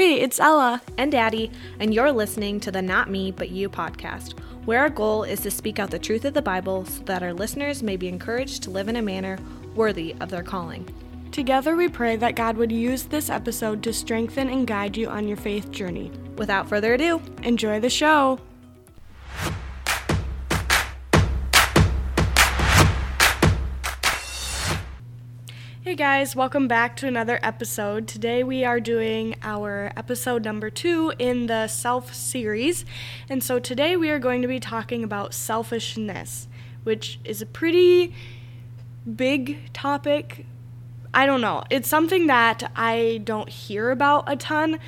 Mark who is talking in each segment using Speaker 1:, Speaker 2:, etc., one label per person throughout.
Speaker 1: Hey, it's Ella.
Speaker 2: and Addie, and you're listening to the Not Me But You podcast, where our goal is to speak out the truth of the Bible so that our listeners may be encouraged to live in a manner worthy of their calling.
Speaker 1: Together we pray that God would use this episode to strengthen and guide you on your faith journey.
Speaker 2: Without further ado,
Speaker 1: Enjoy the show. Hey guys, welcome back to another episode. Today we are doing our episode number two in the self series. And so today we are going to be talking about selfishness, which is a pretty big topic. I don't know. It's something that I don't hear about a ton,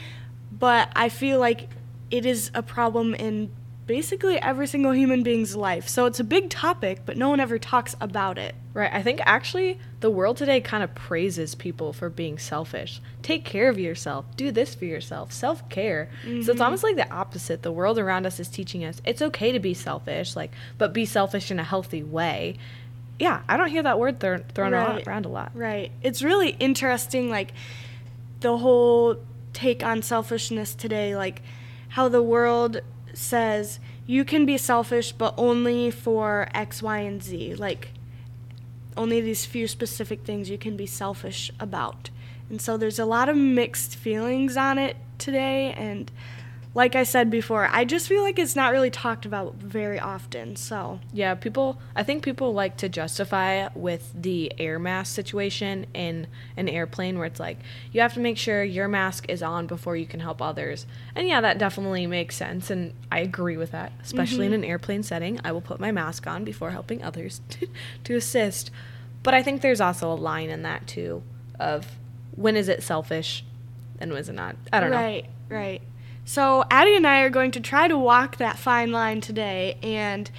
Speaker 1: but I feel like it is a problem in basically every single human being's life. So it's a big topic, but no one ever talks about it.
Speaker 2: right, I think actually the world today kind of praises people for being selfish. Take care of yourself, do this for yourself, self care. So it's mm-hmm. almost like the opposite. The world around us is teaching us it's okay to be selfish, like, but be selfish in a healthy way. Yeah, I don't hear that word thro- thrown
Speaker 1: Right.
Speaker 2: around a lot.
Speaker 1: Right. It's really interesting, like, the whole take on selfishness today, like, how the world says you can be selfish, but only for X, Y, and Z. Like, only these few specific things you can be selfish about. And so there's a lot of mixed feelings on it today. And like I said before, I just feel like it's not really talked about very often. So,
Speaker 2: Yeah, people. I think people like to justify with the air mask situation in an airplane, where it's like you have to make sure your mask is on before you can help others. And yeah, that definitely makes sense, and I agree with that. Especially in mm-hmm. an airplane setting, I will put my mask on before helping others to, to assist. But I think there's also a line in that too, of when is it selfish, and when is it not. I don't know.
Speaker 1: Right, right. So Addie and I are going to try to walk that fine line today and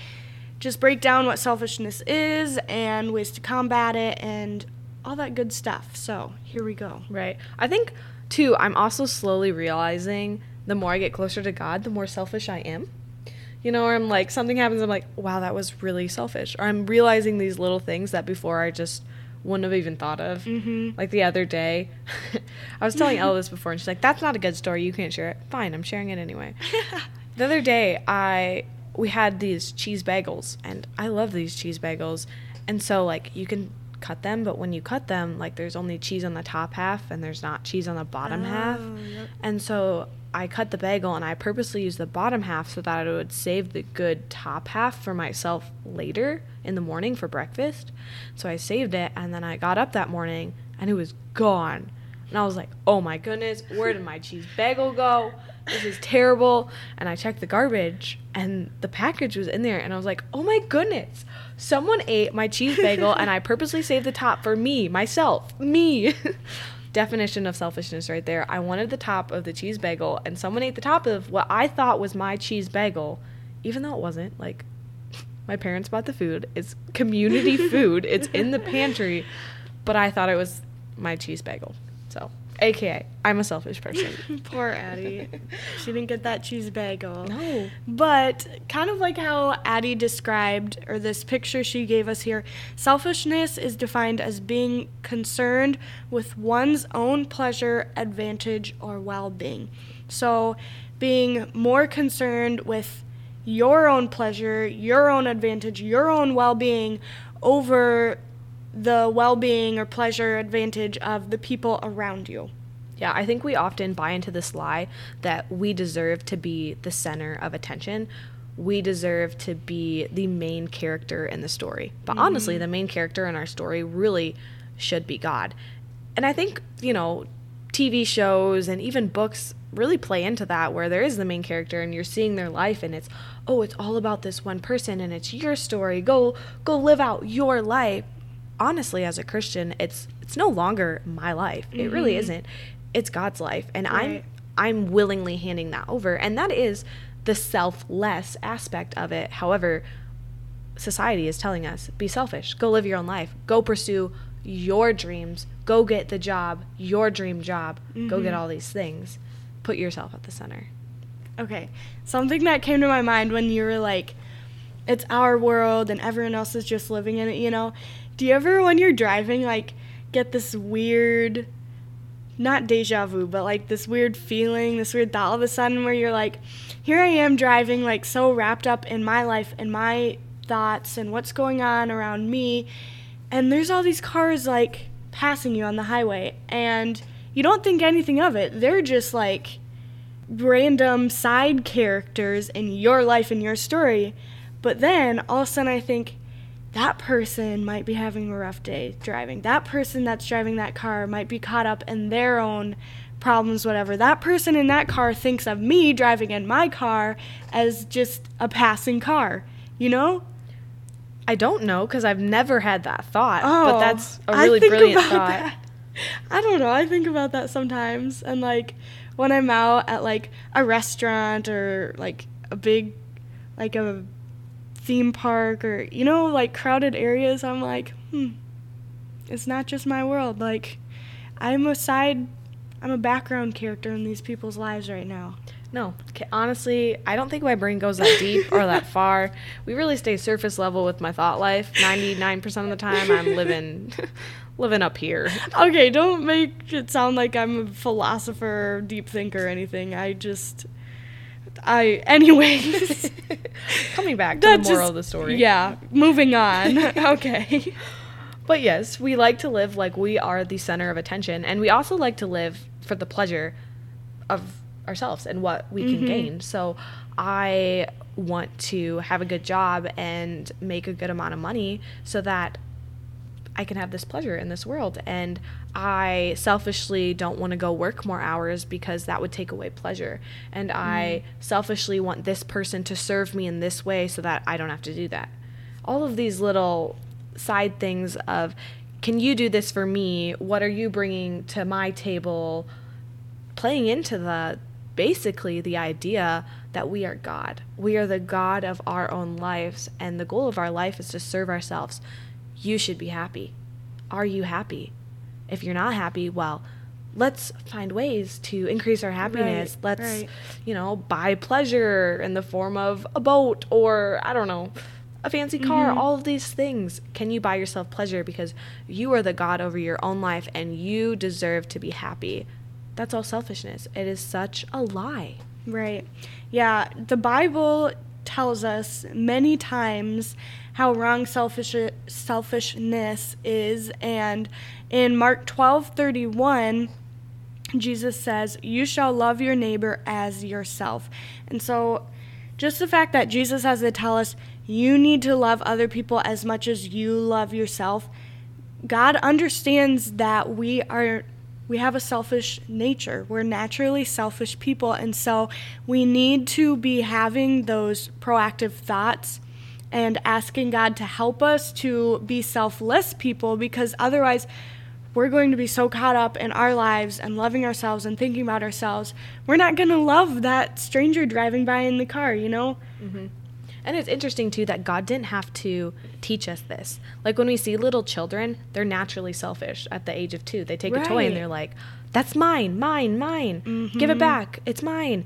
Speaker 1: just break down what selfishness is and ways to combat it and all that good stuff. So here we go.
Speaker 2: Right. I think too I'm also slowly realizing the more I get closer to God, the more selfish I am. You know, or I'm like something happens, I'm like, wow, that was really selfish. Or I'm realizing these little things that before I just wouldn't have even thought of.
Speaker 1: Mhm.
Speaker 2: Like the other day, I was telling Ella this before, and she's like, "That's not a good story. You can't share it." Fine, I'm sharing it anyway. the other day, I we had these cheese bagels, and I love these cheese bagels, and so like you can cut them, but when you cut them, like there's only cheese on the top half, and there's not cheese on the bottom half,
Speaker 1: Oh, yep.
Speaker 2: and so I cut the bagel, and I purposely used the bottom half so that it would save the good top half for myself later in the morning for breakfast. So I saved it, and then I got up that morning, and it was gone. And I was like, oh my goodness, where did my cheese bagel go? This is terrible. And I checked the garbage, and the package was in there. And I was like, oh my goodness, someone ate my cheese bagel, and I purposely saved the top for me, myself, me. Definition of selfishness right there. I wanted the top of the cheese bagel, and someone ate the top of what I thought was my cheese bagel, even though it wasn't. Like, my parents bought the food. It's community food. It's in the pantry, but I thought it was my cheese bagel. So, AKA, I'm a selfish person.
Speaker 1: Poor Addie. she didn't get that cheese bagel.
Speaker 2: No.
Speaker 1: But kind of like how Addie described, or this picture she gave us here, selfishness is defined as being concerned with one's own pleasure, advantage, or well being. So, being more concerned with your own pleasure, your own advantage, your own well being over the well being or pleasure advantage of the people around you.
Speaker 2: Yeah, I think we often buy into this lie that we deserve to be the center of attention. We deserve to be the main character in the story. But mm-hmm. honestly, the main character in our story really should be God. And I think, you know, TV shows and even books really play into that where there is the main character and you're seeing their life and it's oh it's all about this one person and it's your story go go live out your life honestly as a christian it's it's no longer my life. It really mm-hmm. isn't. It's god's life. And
Speaker 1: Right.
Speaker 2: i'm i'm willingly handing that over. And that is the selfless aspect of it. However society is telling us be selfish. Go live your own life. Go pursue your dreams. Go get the job your dream job. Go get mm-hmm. all these things. Put yourself at the center.
Speaker 1: Okay. Something that came to my mind when you were like, it's our world and everyone else is just living in it, you know? Do you ever, when you're driving, like, get this weird not deja vu, but like this weird feeling, this weird thought all of a sudden where you're like, here I am driving, like so wrapped up in my life and my thoughts and what's going on around me. And there's all these cars like passing you on the highway, and you don't think anything of it. They're just like random side characters in your life and your story. But then all of a sudden I think, that person might be having a rough day driving. That person that's driving that car might be caught up in their own problems, whatever. That person in that car thinks of me driving in my car as just a passing car, you know?
Speaker 2: I don't know because I've never had that thought,
Speaker 1: Oh,
Speaker 2: but that's a really brilliant thought.
Speaker 1: That. I don't know. I think about that sometimes. And like when I'm out at like a restaurant or like a big, like a theme park or, you know, like crowded areas, I'm like, hmm, it's not just my world. Like, I'm a side, I'm a background character in these people's lives right now.
Speaker 2: No, honestly, I don't think my brain goes that deep or that far. We really stay surface level with my thought life. 99% of the time, I'm living living up here.
Speaker 1: Okay, don't make it sound like I'm a philosopher, deep thinker, or anything. I just, I, anyways.
Speaker 2: Coming back to the moral
Speaker 1: just-
Speaker 2: of the story.
Speaker 1: Yeah, moving on. okay.
Speaker 2: But yes, we like to live like we are the center of attention, and we also like to live for the pleasure of ourselves and what we can
Speaker 1: Mhm.
Speaker 2: gain. So I want to have a good job and make a good amount of money so that I can have this pleasure in this world. And I selfishly don't want to go work more hours because that would take away pleasure. And I mm-hmm. selfishly want this person to serve me in this way so that I don't have to do that. All of these little side things of, can you do this for me? What are you bringing to my table? Playing into the basically the idea that we are God. We are the God of our own lives, and the goal of our life is to serve ourselves. You should be happy. Are you happy? If you're not happy, well, let's find ways to increase our happiness.
Speaker 1: Right,
Speaker 2: let's,
Speaker 1: right.
Speaker 2: you know, buy pleasure in the form of a boat or, I don't know, a fancy car,
Speaker 1: Mhm.
Speaker 2: all of these things. Can you buy yourself pleasure because you are the God over your own life and you deserve to be happy? That's all selfishness. It is such a lie.
Speaker 1: Right. Yeah, the Bible tells us many times how wrong selfish selfishness is and in Mark 12:31 Jesus says, "You shall love your neighbor as yourself." And so just the fact that Jesus has to tell us you need to love other people as much as you love yourself, God understands that we are we have a selfish nature. We're naturally selfish people and so we need to be having those proactive thoughts and asking God to help us to be selfless people because otherwise we're going to be so caught up in our lives and loving ourselves and thinking about ourselves. We're not going to love that stranger driving by in the car, you know? Mm-hmm.
Speaker 2: And it's interesting too that God didn't have to teach us this. Like when we see little children, they're naturally selfish at the age of two. They take a toy and they're like, that's mine, mine, mine. Give it mm-hmm. back. It's mine.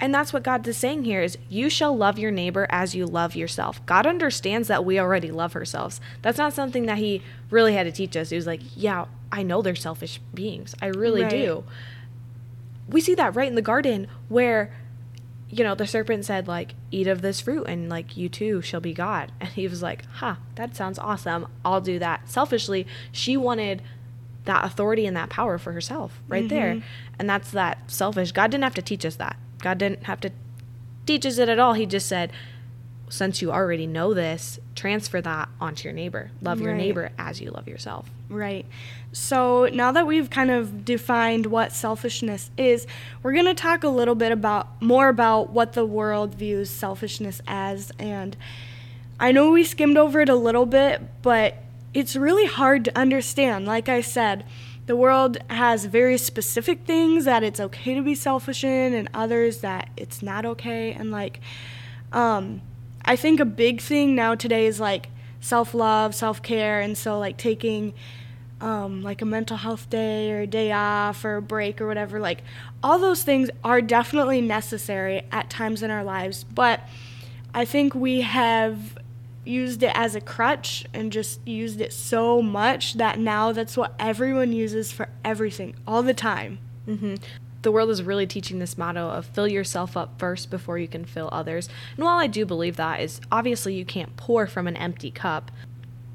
Speaker 2: And that's what God is saying here is you shall love your neighbor as you love yourself. God understands that we already love ourselves. That's not something that he really had to teach us. He was like, yeah, I know they're selfish beings. I really
Speaker 1: Right.
Speaker 2: do. We see that right in the garden where you know, the serpent said, like, eat of this fruit and, like, you too shall be God. And he was like, huh, that sounds awesome. I'll do that. Selfishly, she wanted that authority and that power for herself right there. Mm-hmm. And that's that selfish. God didn't have to teach us that. God didn't have to teach us it at all. He just said, since you already know this, transfer that onto your neighbor. Love your neighbor as you love yourself.
Speaker 1: Right. So now that we've kind of defined what selfishness is, we're going to talk a little bit about more about what the world views selfishness as and I know we skimmed over it a little bit, but it's really hard to understand. Like I said, the world has very specific things that it's okay to be selfish in and others that it's not okay and like um I think a big thing now today is like self-love, self-care and so like taking um, like a mental health day or a day off or a break or whatever, like all those things are definitely necessary at times in our lives. But I think we have used it as a crutch and just used it so much that now that's what everyone uses for everything all the time.
Speaker 2: Mm-hmm. The world is really teaching this motto of fill yourself up first before you can fill others. And while I do believe that is obviously you can't pour from an empty cup,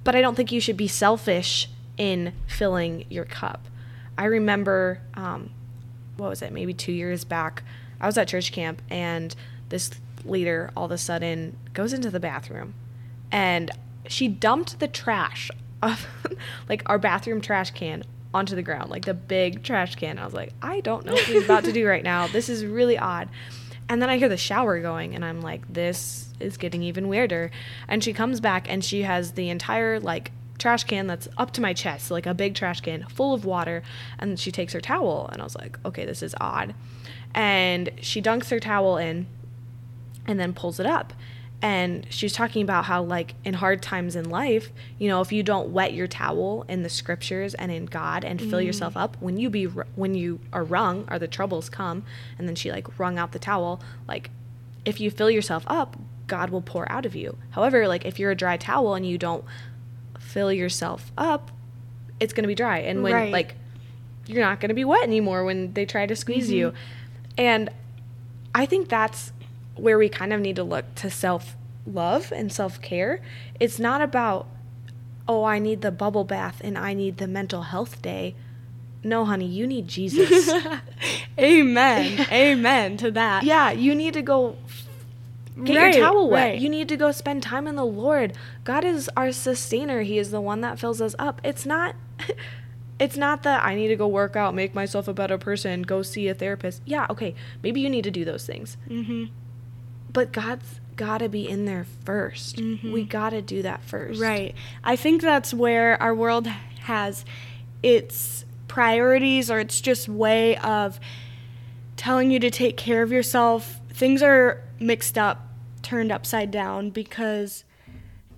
Speaker 2: but I don't think you should be selfish in filling your cup. I remember, um, what was it, maybe two years back, I was at church camp and this leader all of a sudden goes into the bathroom and she dumped the trash of like our bathroom trash can onto the ground, like the big trash can. I was like, I don't know what she's about to do right now. This is really odd. And then I hear the shower going, and I'm like, this is getting even weirder. And she comes back, and she has the entire like trash can that's up to my chest, like a big trash can full of water. And she takes her towel, and I was like, okay, this is odd. And she dunks her towel in, and then pulls it up and she's talking about how like in hard times in life you know if you don't wet your towel in the scriptures and in god and fill mm. yourself up when you be when you are wrung or the troubles come and then she like wrung out the towel like if you fill yourself up god will pour out of you however like if you're a dry towel and you don't fill yourself up it's going to be dry and when right. like you're not going to be wet anymore when they try to squeeze mm-hmm. you and i think that's where we kind of need to look to self love and self care. It's not about, oh, I need the bubble bath and I need the mental health day. No, honey, you need Jesus.
Speaker 1: Amen. Amen to that.
Speaker 2: Yeah, you need to go get right, your towel wet. Right. You need to go spend time in the Lord. God is our sustainer. He is the one that fills us up. It's not it's not that I need to go work out, make myself a better person, go see a therapist. Yeah, okay, maybe you need to do those things. hmm but God's got to be in there 1st mm-hmm. We got to do that first.
Speaker 1: Right. I think that's where our world has its priorities or its just way of telling you to take care of yourself. Things are mixed up, turned upside down because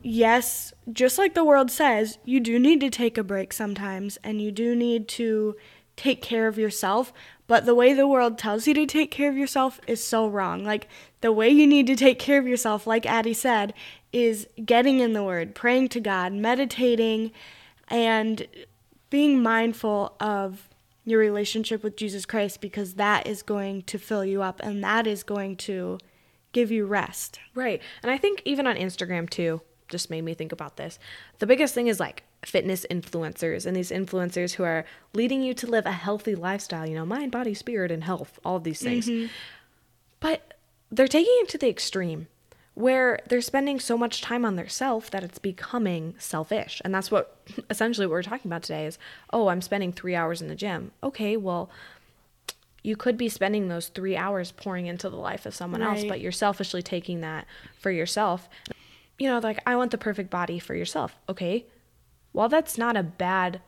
Speaker 1: yes, just like the world says, you do need to take a break sometimes and you do need to take care of yourself, but the way the world tells you to take care of yourself is so wrong. Like, the way you need to take care of yourself, like Addie said, is getting in the Word, praying to God, meditating, and being mindful of your relationship with Jesus Christ because that is going to fill you up and that is going to give you rest.
Speaker 2: Right. And I think even on Instagram too, just made me think about this. The biggest thing is like fitness influencers and these influencers who are leading you to live a healthy lifestyle, you know, mind, body, spirit, and health, all of these things. Mm-hmm. But they're taking it to the extreme where they're spending so much time on their self that it's becoming selfish. And that's what essentially what we're talking about today is, oh, I'm spending three hours in the gym. Okay, well, you could be spending those three hours pouring into the life of someone right. else, but you're selfishly taking that for yourself. You know, like I want the perfect body for yourself. Okay, while that's not a bad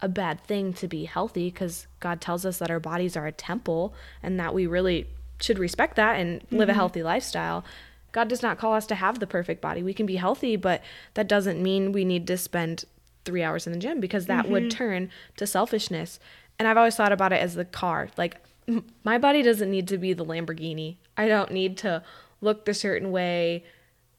Speaker 2: a bad thing to be healthy because God tells us that our bodies are a temple and that we really should respect that and live mm-hmm. a healthy lifestyle. God does not call us to have the perfect body. We can be healthy, but that doesn't mean we need to spend three hours in the gym because that mm-hmm. would turn to selfishness. And I've always thought about it as the car. Like, my body doesn't need to be the Lamborghini. I don't need to look the certain way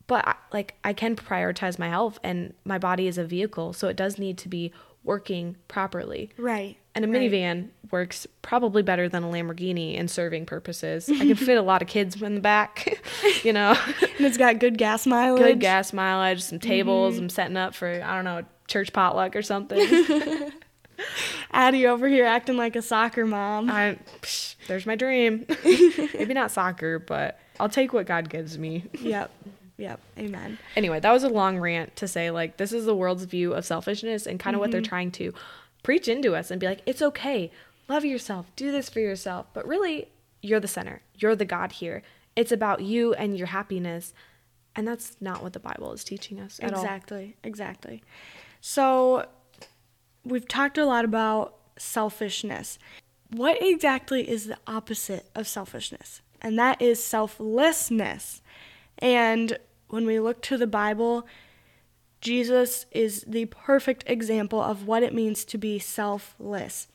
Speaker 2: but like I can prioritize my health and my body is a vehicle, so it does need to be working properly.
Speaker 1: Right.
Speaker 2: And a right. minivan works probably better than a Lamborghini in serving purposes. I can fit a lot of kids in the back, you know.
Speaker 1: and it's got good gas mileage.
Speaker 2: Good gas mileage, some tables. Mm-hmm. I'm setting up for I don't know, church potluck or something.
Speaker 1: Addie over here acting like a soccer mom.
Speaker 2: I, psh, there's my dream. Maybe not soccer, but I'll take what God gives me.
Speaker 1: Yep. Yep. Amen.
Speaker 2: Anyway, that was a long rant to say like this is the world's view of selfishness and kind of mm-hmm. what they're mm-hmm. trying to preach into us and be like, it's okay. Love yourself. Do this for yourself. But really, you're the center. You're the God here. It's about you and your happiness. And that's not what the Bible is teaching us
Speaker 1: at exactly, all. Exactly. So we've talked a lot about selfishness. What exactly is the opposite of selfishness? And that is selflessness. And when we look to the Bible, Jesus is the perfect example of what it means to be selfless.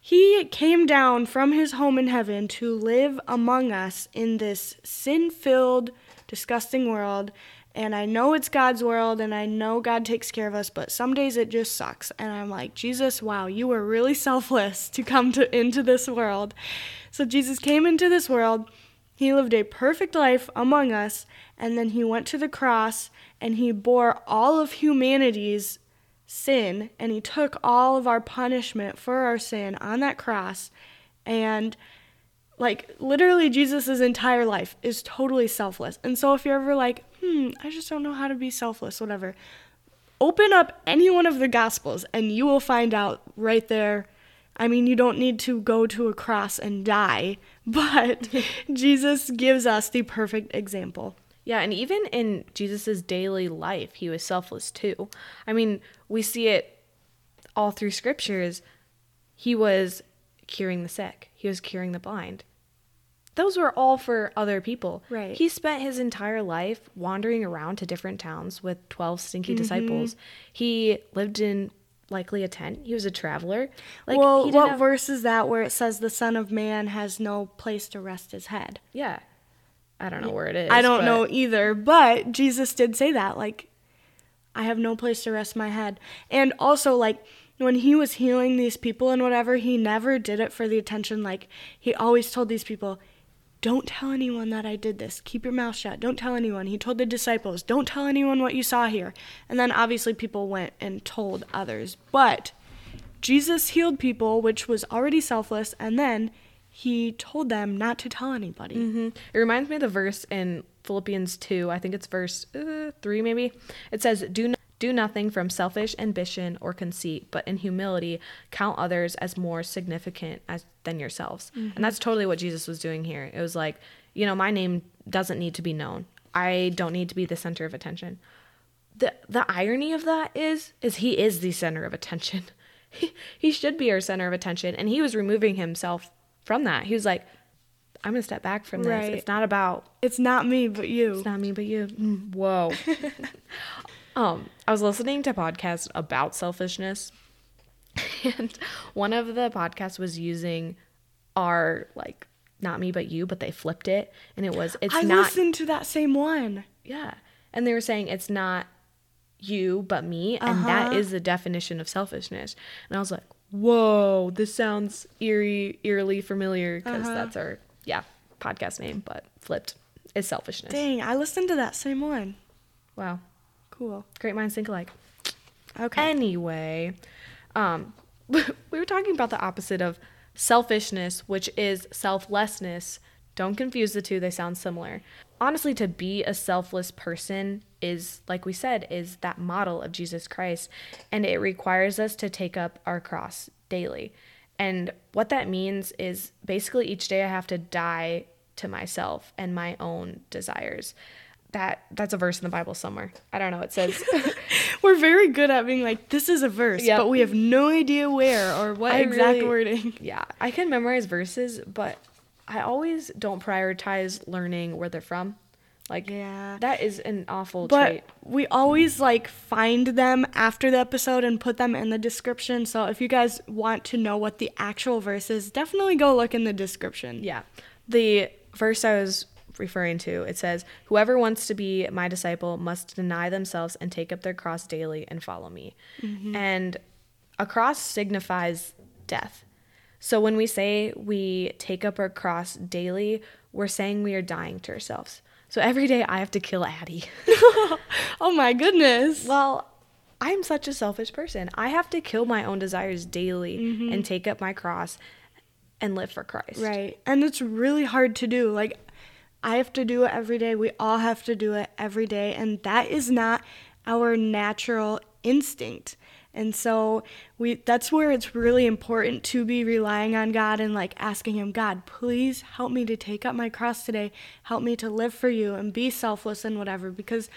Speaker 1: He came down from his home in heaven to live among us in this sin filled, disgusting world And I know it's God's world and I know God takes care of us, but some days it just sucks. And I'm like, Jesus, wow, you were really selfless to come to into this world. So Jesus came into this world. He lived a perfect life among us, and then he went to the cross and he bore all of humanity's sin and he took all of our punishment for our sin on that cross and like literally Jesus' entire life is totally selfless. And so if you're ever like, "Hmm, I just don't know how to be selfless," whatever. Open up any one of the gospels and you will find out right there. I mean, you don't need to go to a cross and die, but Jesus gives us the perfect example.
Speaker 2: Yeah, and even in Jesus' daily life, he was selfless too. I mean, we see it all through scriptures. He was curing the sick, he was curing the blind. Those were all for other people.
Speaker 1: Right.
Speaker 2: He spent his entire life wandering around to different towns with 12 stinky mm-hmm. disciples. He lived in likely a tent. He was a traveler. Like
Speaker 1: well,
Speaker 2: he
Speaker 1: what
Speaker 2: have-
Speaker 1: verse is that where it says the Son of Man has no place to rest his head?
Speaker 2: Yeah. I don't know where it is.
Speaker 1: I don't
Speaker 2: but-
Speaker 1: know either, but Jesus did say that. Like, I have no place to rest my head. And also, like, when he was healing these people and whatever, he never did it for the attention. Like, he always told these people, don't tell anyone that I did this. Keep your mouth shut. Don't tell anyone. He told the disciples, don't tell anyone what you saw here. And then obviously people went and told others. But Jesus healed people, which was already selfless, and then he told them not to tell anybody.
Speaker 2: hmm It reminds me of the verse in Philippians 2. I think it's verse uh, 3 maybe. It says, "Do no- do nothing from selfish ambition or conceit, but in humility count others as more significant as than yourselves." And that's totally what Jesus was doing here. It was like, you know, my name doesn't need to be known. I don't need to be the center of attention. The the irony of that is is he is the center of attention. He, he should be our center of attention and he was removing himself from that. He was like, I'm gonna step back from this.
Speaker 1: Right.
Speaker 2: It's not about
Speaker 1: It's not me, but you.
Speaker 2: it's not me but you. Mm, Whoa. um, I was listening to podcasts about selfishness, and one of the podcasts was using our like not me but you, but they flipped it, and it was it's
Speaker 1: I
Speaker 2: not
Speaker 1: listened to that same one.
Speaker 2: yeah, and they were saying it's not you but me, and that
Speaker 1: Uh-huh.
Speaker 2: is the definition of selfishness. And I was like, whoa, this sounds eerie, eerily familiar because
Speaker 1: Uh-huh.
Speaker 2: that's our yeah podcast name, but flipped is selfishness.
Speaker 1: Dang, I listened to that same one.
Speaker 2: Wow,
Speaker 1: Cool.
Speaker 2: great minds think alike.
Speaker 1: Okay.
Speaker 2: Anyway, um, we were talking about the opposite of selfishness, which is selflessness. Don't confuse the two, they sound similar. Honestly, to be a selfless person is, like we said, is that model of Jesus Christ, and it requires us to take up our cross daily. And what that means is basically each day I have to die to myself and my own desires. That that's a verse in the Bible somewhere. I don't know. It says
Speaker 1: We're very good at being like, this is a verse,
Speaker 2: Yep.
Speaker 1: but we have no idea where or what
Speaker 2: I
Speaker 1: exact
Speaker 2: really-
Speaker 1: wording.
Speaker 2: Yeah, I can memorize verses, but I always don't prioritize learning where they're from. Like,
Speaker 1: Yeah.
Speaker 2: that is an awful
Speaker 1: But
Speaker 2: trait.
Speaker 1: we always like find them after the episode and put them in the description. So if you guys want to know what the actual verse is, definitely go look in the description.
Speaker 2: Yeah. The verse I was referring to, it says, Whoever wants to be my disciple must deny themselves and take up their cross daily and follow me. Mm-hmm. And a cross signifies death. So when we say we take up our cross daily, we're saying we are dying to ourselves. So every day I have to kill Addie.
Speaker 1: Oh my goodness.
Speaker 2: Well, I'm such a selfish person. I have to kill my own desires daily mm-hmm. and take up my cross and live for Christ.
Speaker 1: Right. And it's really hard to do. Like, I have to do it every day. We all have to do it every day. And that is not our natural instinct. And so we that's where it's really important to be relying on God and like asking him, God, please help me to take up my cross today. Help me to live for you and be selfless and whatever because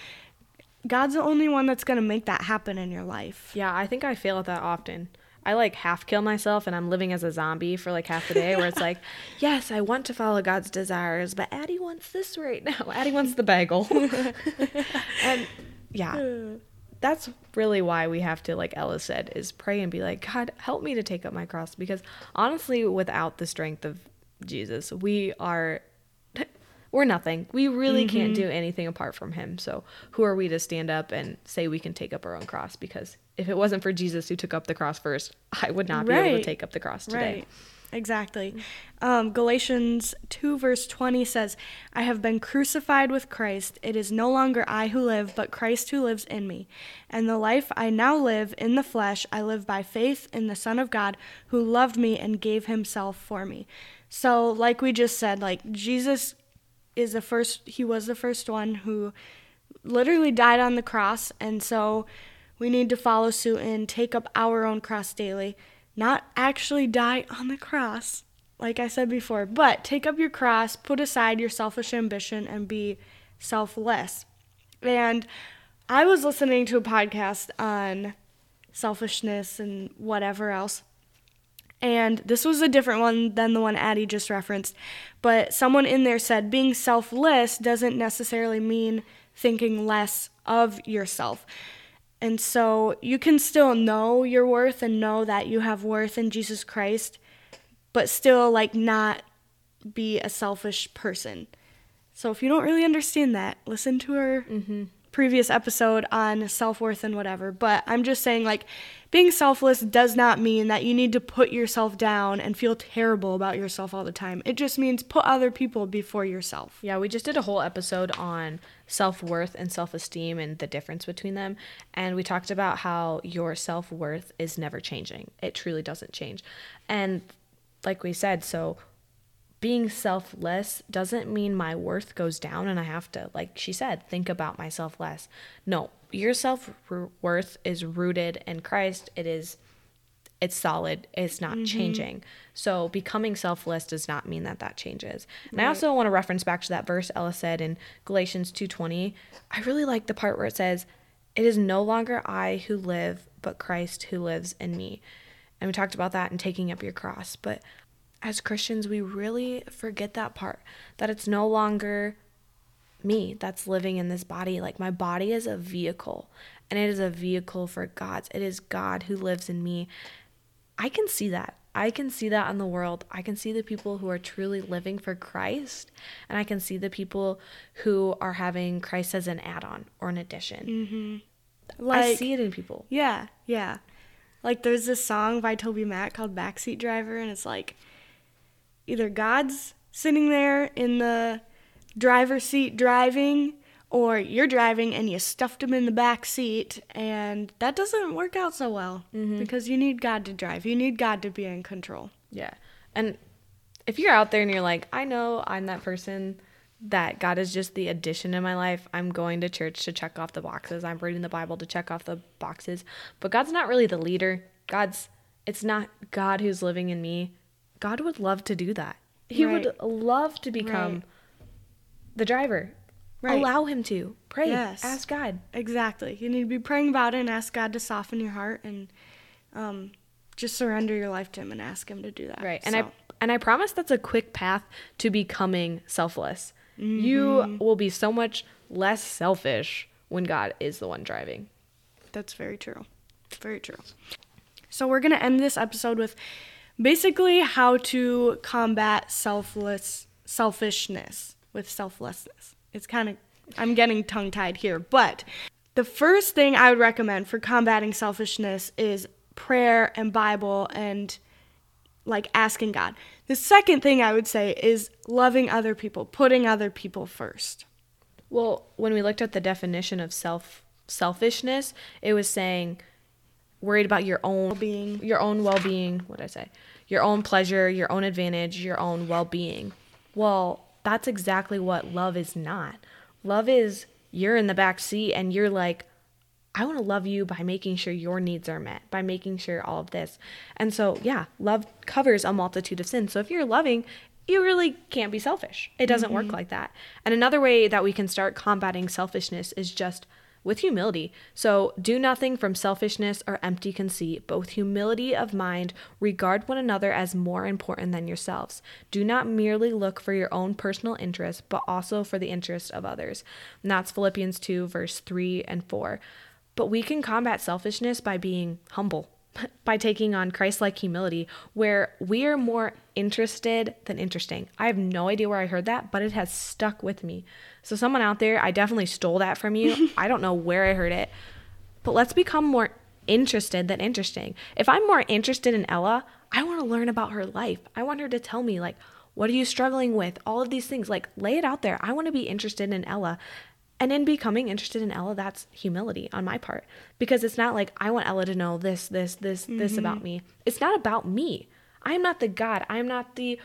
Speaker 1: God's the only one that's going to make that happen in your life.
Speaker 2: Yeah, I think I fail at that often. I like half kill myself and I'm living as a zombie for like half the day where it's like, yes, I want to follow God's desires, but Addie wants this right now. Addie wants the bagel. and yeah, that's really why we have to, like Ella said, is pray and be like, God, help me to take up my cross. Because honestly, without the strength of Jesus, we are we're nothing. We really can't do anything apart from him. So who are we to stand up and say we can take up our own cross? Because if it wasn't for Jesus who took up the cross first, I would not be able to take up the cross today.
Speaker 1: Right. Exactly. Um, Galatians 2, verse 20 says, I have been crucified with Christ. It is no longer I who live, but Christ who lives in me. And the life I now live in the flesh, I live by faith in the Son of God who loved me and gave himself for me. So, like we just said, like Jesus is the first, he was the first one who literally died on the cross. And so we need to follow suit and take up our own cross daily. Not actually die on the cross, like I said before, but take up your cross, put aside your selfish ambition, and be selfless. And I was listening to a podcast on selfishness and whatever else. And this was a different one than the one Addie just referenced. But someone in there said being selfless doesn't necessarily mean thinking less of yourself. And so you can still know your worth and know that you have worth in Jesus Christ, but still like not be a selfish person. So if you don't really understand that, listen to her mm-hmm. Previous episode on self worth and whatever. But I'm just saying, like, being selfless does not mean that you need to put yourself down and feel terrible about yourself all the time. It just means put other people before yourself.
Speaker 2: Yeah, we just did a whole episode on self worth and self esteem and the difference between them. And we talked about how your self worth is never changing. It truly doesn't change. And like we said, so being selfless doesn't mean my worth goes down and I have to, like she said, think about myself less. No, your self worth is rooted in Christ. It is it's solid. It's not mm-hmm. changing. So becoming selfless does not mean that that changes. And i also want to reference back to that verse ella said in galatians 2.20 i really like the part where it says it is no longer i who live but christ who lives in me. And we talked about that in taking up your cross but as christians we really forget that part that it's no longer me that's living in this body. Like my body is a vehicle and it is a vehicle for God's. It is God who lives in me. I can see that. I can see that in the world. I can see the people who are truly living for Christ and I can see the people who are having Christ as an add-on or an addition. Mm-hmm. I
Speaker 1: Like,
Speaker 2: see it in people.
Speaker 1: Yeah, yeah. Like there's this song by TobyMac called Backseat Driver, and it's like either God's sitting there in the driver's seat driving, or you're driving and you stuffed him in the back seat, and that doesn't work out so well mm-hmm. because you need God to drive. You need God to be in control.
Speaker 2: Yeah. And if you're out there and you're like, I know I'm that person that God is just the addition in my life. I'm going to church to check off the boxes. I'm reading the Bible to check off the boxes. But God's not really the leader. God's it's not God who's living in me. God would love to do that. He would love to become
Speaker 1: Right.
Speaker 2: the driver.
Speaker 1: Right.
Speaker 2: Allow him to. Pray.
Speaker 1: Yes.
Speaker 2: Ask God.
Speaker 1: Exactly. You need to be praying about it and ask God to soften your heart and um, just surrender your life to Him and ask Him to do that.
Speaker 2: Right. And
Speaker 1: So-
Speaker 2: I and I promise that's a quick path to becoming selfless.
Speaker 1: Mm-hmm.
Speaker 2: You will be so much less selfish when God is the one driving.
Speaker 1: That's very true. Very true. So we're gonna end this episode with basically how to combat selfless selfishness with selflessness. It's kind of I'm getting tongue tied here, but the first thing I would recommend for combating selfishness is prayer and Bible and like asking God. The second thing I would say is loving other people, putting other people first.
Speaker 2: Well, when we looked at the definition of self selfishness, it was saying worried about your own
Speaker 1: Being
Speaker 2: your own well-being, what did I say? Your own pleasure, your own advantage, your own well-being. Well, that's exactly what love is not. Love is you're in the back seat and you're like I want to love you by making sure your needs are met, by making sure all of this. And so, yeah, love covers a multitude of sins. So if you're loving, you really can't be selfish. It doesn't work mm-hmm. like that. And another way that we can start combating selfishness is just with humility. So do nothing from selfishness or empty conceit, with humility of mind, regard one another as more important than yourselves. Do not merely look for your own personal interest, but also for the interest of others. And that's Philippians 2, verse 3 and 4. But we can combat selfishness by being humble, by taking on Christ like humility, where we are more interested than interesting. I have no idea where I heard that, but it has stuck with me. So, someone out there, I definitely stole that from you. I don't know where I heard it, but let's become more interested than interesting. If I'm more interested in Ella, I want to learn about her life. I want her to tell me, like, what are you struggling with? All of these things. Like, lay it out there. I want to be interested in Ella. And in becoming interested in Ella, that's humility on my part. Because it's not like I want Ella to know this, this, this, mm-hmm. this about me. It's not about me. I am not the God. I am not the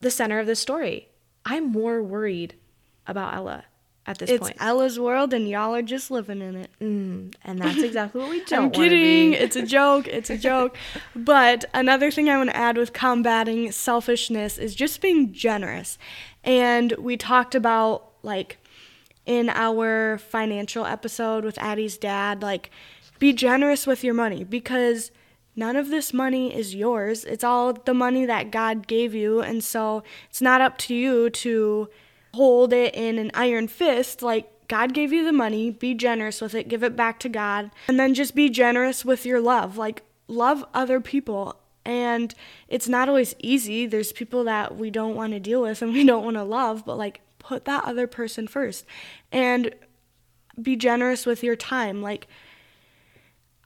Speaker 2: the center of the story. I'm more worried about Ella at this
Speaker 1: it's
Speaker 2: point.
Speaker 1: It's Ella's world, and y'all are just living in it.
Speaker 2: Mm, and that's exactly what we don't.
Speaker 1: I'm kidding. It's a joke. It's a joke. but another thing I want to add with combating selfishness is just being generous. And we talked about like in our financial episode with Addie's dad, like be generous with your money because none of this money is yours. It's all the money that God gave you. And so it's not up to you to hold it in an iron fist. Like, God gave you the money, be generous with it, give it back to God, and then just be generous with your love. Like, love other people. And it's not always easy. There's people that we don't want to deal with and we don't want to love, but like, put that other person first and be generous with your time. Like,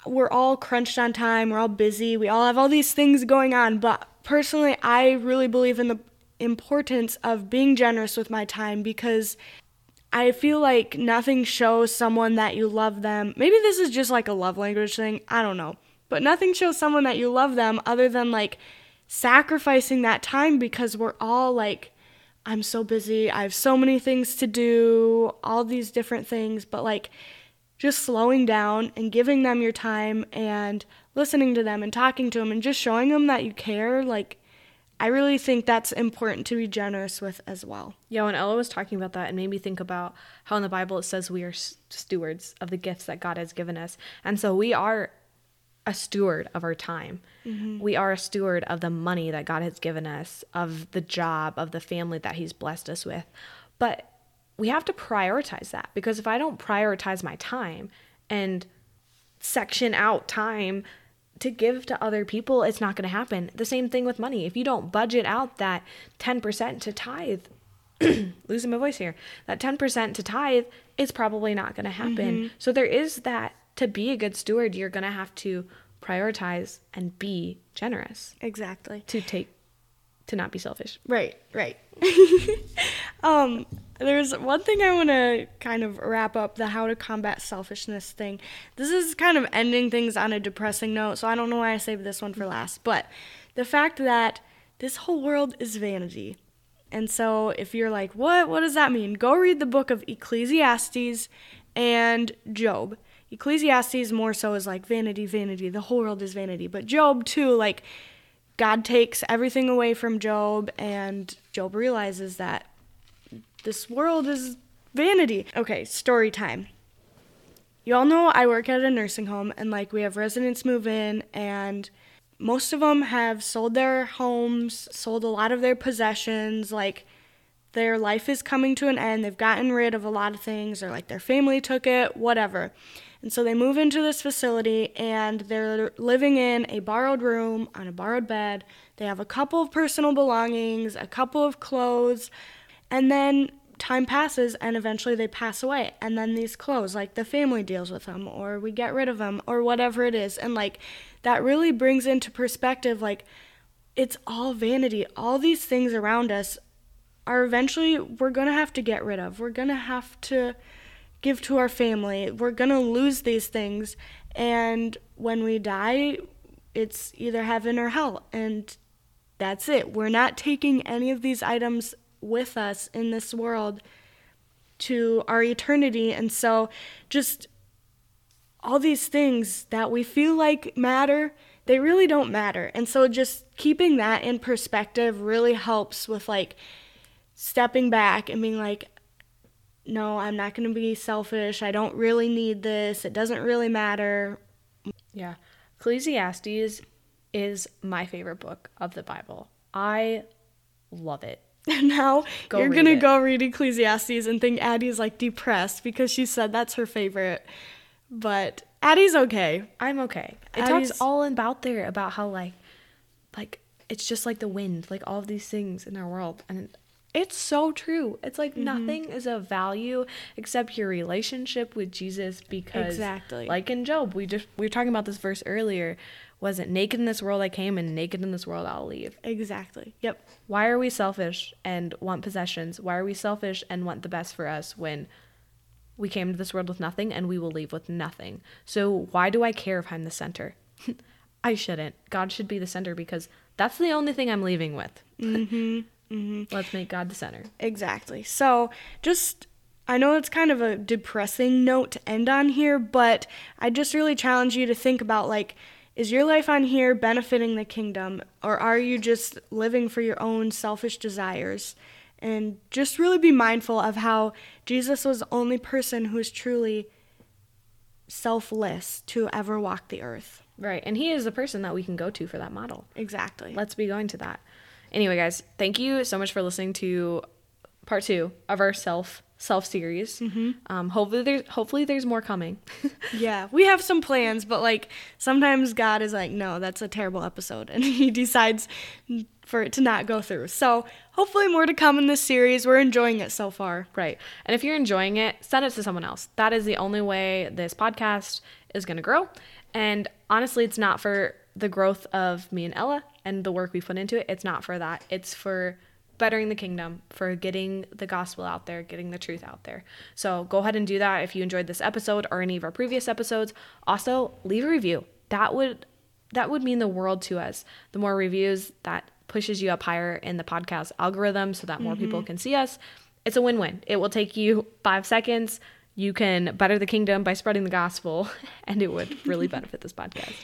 Speaker 1: we're all crunched on time, we're all busy, we all have all these things going on, but personally, I really believe in the importance of being generous with my time because I feel like nothing shows someone that you love them. Maybe this is just like a love language thing, I don't know. But nothing shows someone that you love them other than like sacrificing that time because we're all like, I'm so busy, I have so many things to do, all these different things, but like just slowing down and giving them your time and listening to them and talking to them and just showing them that you care, like I really think that's important to be generous with as well.
Speaker 2: Yeah, when Ella was talking about that, it made me think about how in the Bible it says we are stewards of the gifts that God has given us. And so we are a steward of our time. Mm-hmm. We are a steward of the money that God has given us, of the job, of the family that He's blessed us with. But we have to prioritize that because if I don't prioritize my time and section out time to give to other people, it's not going to happen. The same thing with money. If you don't budget out that 10% to tithe, losing my voice here, that 10% to tithe, it's probably not going to happen. Mm-hmm. So there is that to be a good steward, you're going to have to prioritize and be generous.
Speaker 1: Exactly.
Speaker 2: To take to not be selfish.
Speaker 1: Right, right. um there's one thing I want to kind of wrap up the how to combat selfishness thing. This is kind of ending things on a depressing note, so I don't know why I saved this one for last. But the fact that this whole world is vanity. And so if you're like, what? What does that mean? Go read the book of Ecclesiastes and Job. Ecclesiastes more so is like vanity, vanity. The whole world is vanity. But Job, too, like, God takes everything away from Job, and Job realizes that this world is vanity. Okay, story time. You all know I work at a nursing home and like we have residents move in and most of them have sold their homes, sold a lot of their possessions, like their life is coming to an end. They've gotten rid of a lot of things or like their family took it, whatever. And so they move into this facility and they're living in a borrowed room on a borrowed bed. They have a couple of personal belongings, a couple of clothes, and then time passes and eventually they pass away. And then these clothes, like the family deals with them or we get rid of them or whatever it is. And like that really brings into perspective like it's all vanity. All these things around us are eventually we're going to have to get rid of. We're going to have to give to our family. We're going to lose these things and when we die it's either heaven or hell and that's it. We're not taking any of these items with us in this world to our eternity. And so, just all these things that we feel like matter, they really don't matter. And so, just keeping that in perspective really helps with like stepping back and being like, no, I'm not going to be selfish. I don't really need this. It doesn't really matter.
Speaker 2: Yeah. Ecclesiastes is my favorite book of the Bible. I love it.
Speaker 1: now go you're gonna go read Ecclesiastes and think Addie's like depressed because she said that's her favorite. But Addie's okay.
Speaker 2: I'm okay. It
Speaker 1: Addie's-
Speaker 2: talks all about there about how like like it's just like the wind, like all of these things in our world. And it's so true. It's like
Speaker 1: Mm-hmm.
Speaker 2: nothing is of value except your relationship with Jesus because
Speaker 1: Exactly.
Speaker 2: like in Job, we just we were talking about this verse earlier. Was it naked in this world I came and naked in this world I'll leave?
Speaker 1: Exactly. Yep.
Speaker 2: Why are we selfish and want possessions? Why are we selfish and want the best for us when we came to this world with nothing and we will leave with nothing? So why do I care if I'm the center? I shouldn't. God should be the center because that's the only thing I'm leaving with.
Speaker 1: Mm-hmm. Mm-hmm.
Speaker 2: Let's make God the center.
Speaker 1: Exactly. So, just I know it's kind of a depressing note to end on here, but I just really challenge you to think about like is your life on here benefiting the kingdom or are you just living for your own selfish desires? And just really be mindful of how Jesus was the only person who is truly selfless to ever walk the earth.
Speaker 2: Right. And he is the person that we can go to for that model.
Speaker 1: Exactly.
Speaker 2: Let's be going to that. Anyway, guys, thank you so much for listening to part two of our self self series.
Speaker 1: Mm-hmm.
Speaker 2: Um, hopefully there's hopefully there's more coming.
Speaker 1: Yeah, we have some plans, but like sometimes God is like, no, that's a terrible episode, and He decides for it to not go through. So hopefully more to come in this series. We're enjoying it so far.
Speaker 2: Right. And if you're enjoying it, send it to someone else. That is the only way this podcast is going to grow. And honestly, it's not for the growth of me and Ella and the work we put into it. It's not for that. It's for bettering the kingdom, for getting the gospel out there, getting the truth out there. So go ahead and do that if you enjoyed this episode or any of our previous episodes. Also, leave a review. That would that would mean the world to us. The more reviews that pushes you up higher in the podcast algorithm so that more people mm-hmm. can see us. It's a win-win. It will take you 5 seconds. You can better the kingdom by spreading the gospel and it would really benefit this podcast.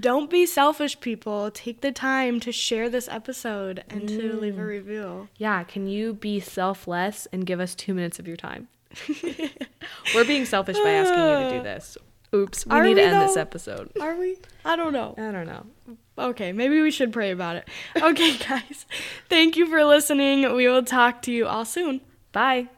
Speaker 1: Don't be selfish, people. Take the time to share this episode and to mm. leave a review.
Speaker 2: Yeah, can you be selfless and give us 2 minutes of your time? We're being selfish by asking you to do ah. this. Oops, we
Speaker 1: Are
Speaker 2: need
Speaker 1: we,
Speaker 2: to end this episode.
Speaker 1: Are we? I don't know.
Speaker 2: I don't know.
Speaker 1: Okay, maybe we should pray about it. Okay, guys. Thank you for listening. We will talk to you all soon.
Speaker 2: Bye.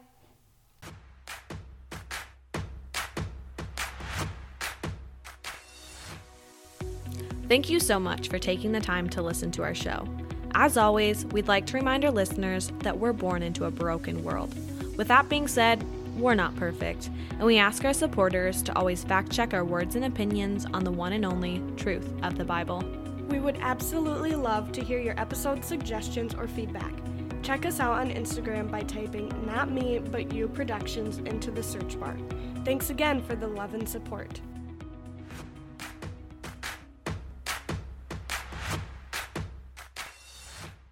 Speaker 2: Thank you so much for taking the time to listen to our show. As always, we'd like to remind our listeners that we're born into a broken world. With that being said, we're not perfect, and we ask our supporters to always fact check our words and opinions on the one and only truth of the Bible.
Speaker 1: We would absolutely love to hear your episode suggestions or feedback. Check us out on Instagram by typing Not Me But You Productions into the search bar. Thanks again for the love and support.